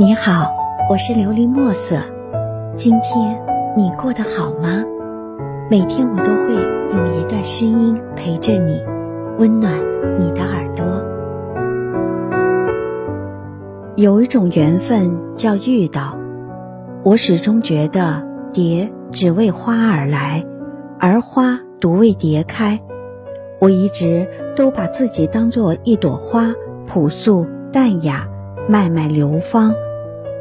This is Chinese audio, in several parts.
你好，我是琉璃墨色。今天你过得好吗？每天我都会用一段声音陪着你，温暖你的耳朵。有一种缘分叫遇到，我始终觉得蝶只为花而来，而花独为蝶开。我一直都把自己当做一朵花，朴素淡雅，脉脉流芳。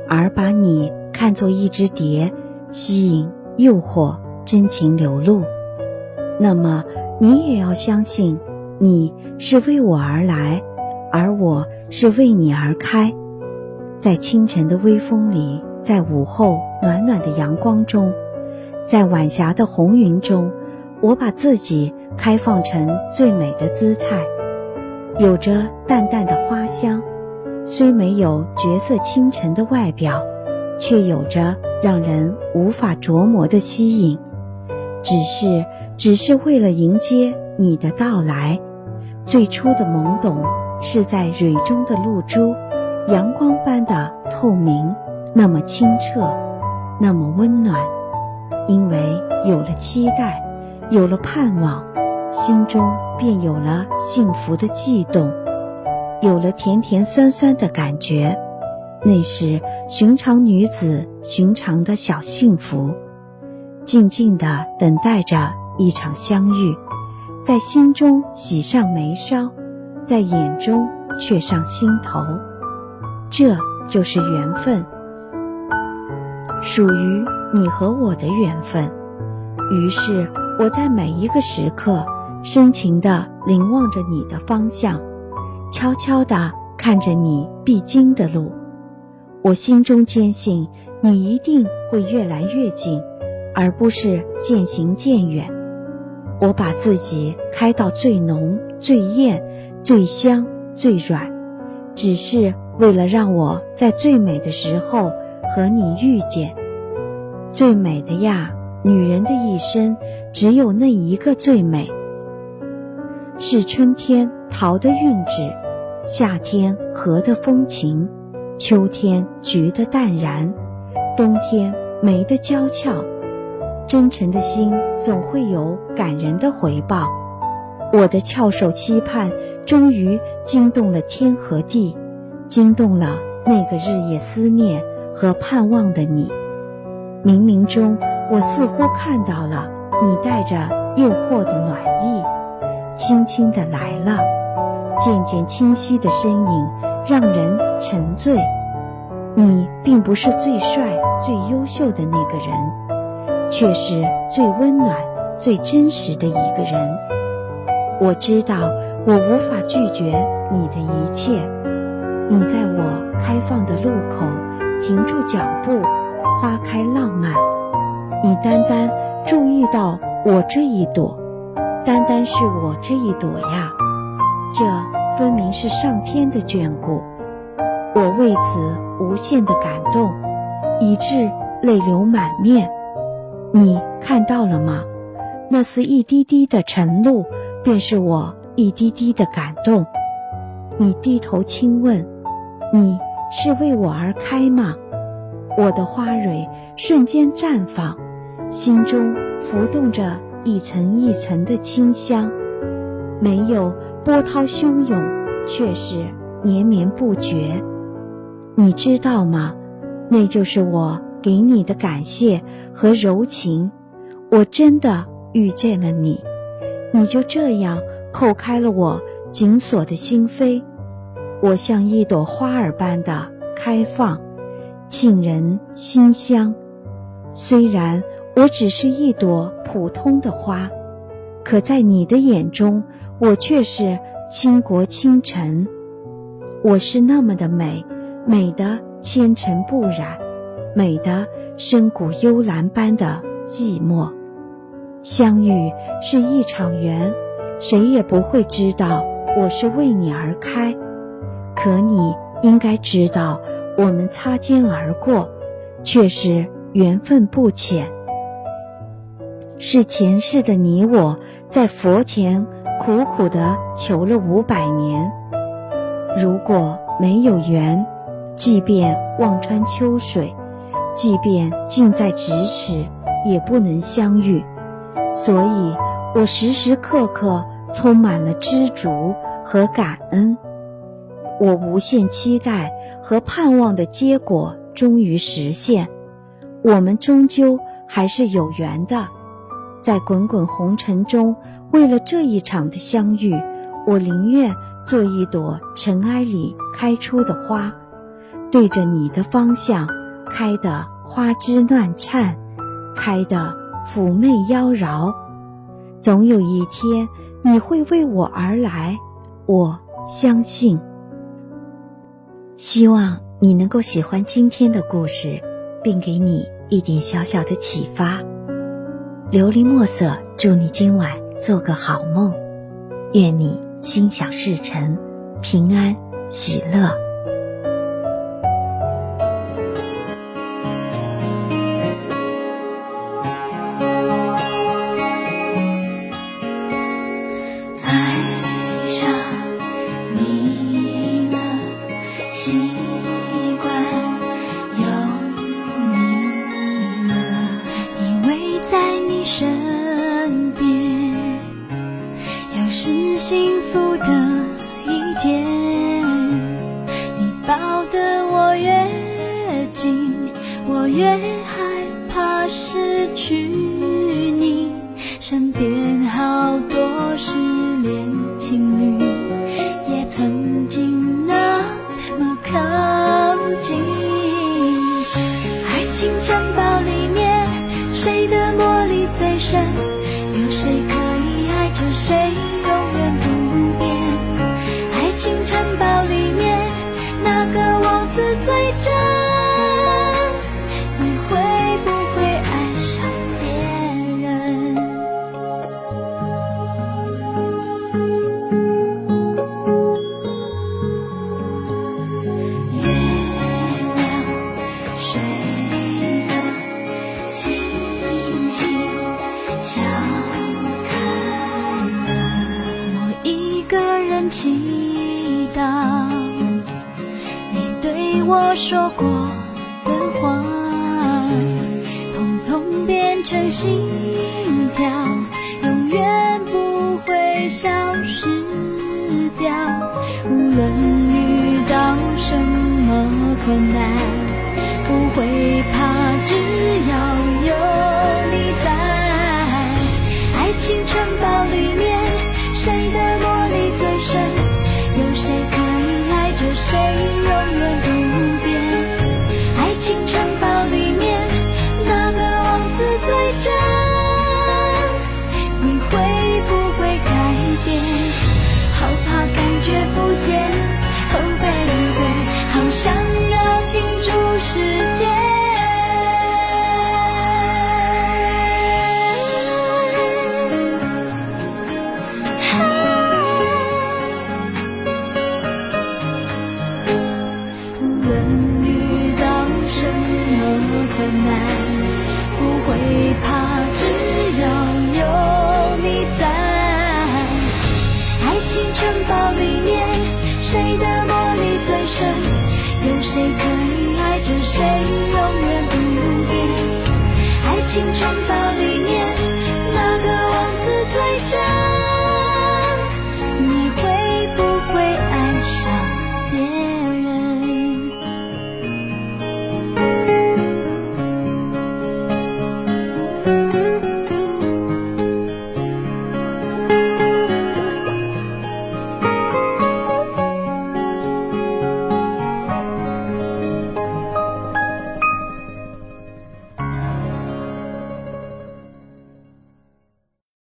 而把你看作一只蝶，吸引、诱惑、真情流露，那么你也要相信，你是为我而来，而我是为你而开。在清晨的微风里，在午后暖暖的阳光中，在晚霞的红云中，我把自己开放成最美的姿态，有着淡淡的花香。虽没有绝色倾城的外表，却有着让人无法琢磨的吸引。只是，只是为了迎接你的到来。最初的懵懂，是在蕊中的露珠，阳光般的透明，那么清澈，那么温暖。因为有了期待，有了盼望，心中便有了幸福的悸动。有了甜甜酸酸的感觉，那是寻常女子寻常的小幸福，静静地等待着一场相遇，在心中喜上眉梢，在眼中却上心头，这就是缘分，属于你和我的缘分。于是我在每一个时刻，深情地凝望着你的方向。悄悄地看着你必经的路，我心中坚信你一定会越来越近，而不是渐行渐远。我把自己开到最浓、最艳、最香、最软，只是为了让我在最美的时候和你遇见。最美的呀，女人的一生只有那一个最美，是春天。桃的韵致，夏天荷的风情，秋天菊的淡然，冬天梅的娇俏。真诚的心总会有感人的回报。我的翘首期盼，终于惊动了天和地，惊动了那个日夜思念和盼望的你。冥冥中，我似乎看到了你带着诱惑的暖意，轻轻地来了。渐渐清晰的身影，让人沉醉。你并不是最帅、最优秀的那个人，却是最温暖、最真实的一个人。我知道，我无法拒绝你的一切。你在我开放的路口停住脚步，花开浪漫。你单单注意到我这一朵，单单是我这一朵呀。这分明是上天的眷顾，我为此无限的感动，以致泪流满面。你看到了吗？那似一滴滴的晨露，便是我一滴滴的感动。你低头轻问：“你是为我而开吗？”我的花蕊瞬间绽放，心中浮动着一层一层的清香。没有波涛汹涌，却是绵绵不绝。你知道吗？那就是我给你的感谢和柔情。我真的遇见了你，你就这样叩开了我紧锁的心扉。我像一朵花儿般的开放，沁人心香。虽然我只是一朵普通的花，可在你的眼中。我却是倾国倾城，我是那么的美，美的纤尘不染，美的深谷幽兰般的寂寞。相遇是一场缘，谁也不会知道我是为你而开。可你应该知道，我们擦肩而过，却是缘分不浅。是前世的你我在佛前。苦苦的求了五百年，如果没有缘，即便望穿秋水，即便近在咫尺，也不能相遇。所以，我时时刻刻充满了知足和感恩。我无限期待和盼望的结果终于实现，我们终究还是有缘的。在滚滚红尘中，为了这一场的相遇，我宁愿做一朵尘埃里开出的花，对着你的方向开的花枝乱颤，开的妩媚妖娆。总有一天你会为我而来，我相信。希望你能够喜欢今天的故事，并给你一点小小的启发。琉璃墨色，祝你今晚做个好梦，愿你心想事成，平安喜乐。福的一天你抱得我越紧我越祈祷你对我说过的话，统统变成心跳，永远不会消失掉。无论遇到什么困难，不会怕，只要有你在。爱情城堡里面，谁的？间，后背对，好想要停住时间。无论遇到什么困难。有谁可以爱着谁永远不变？爱情。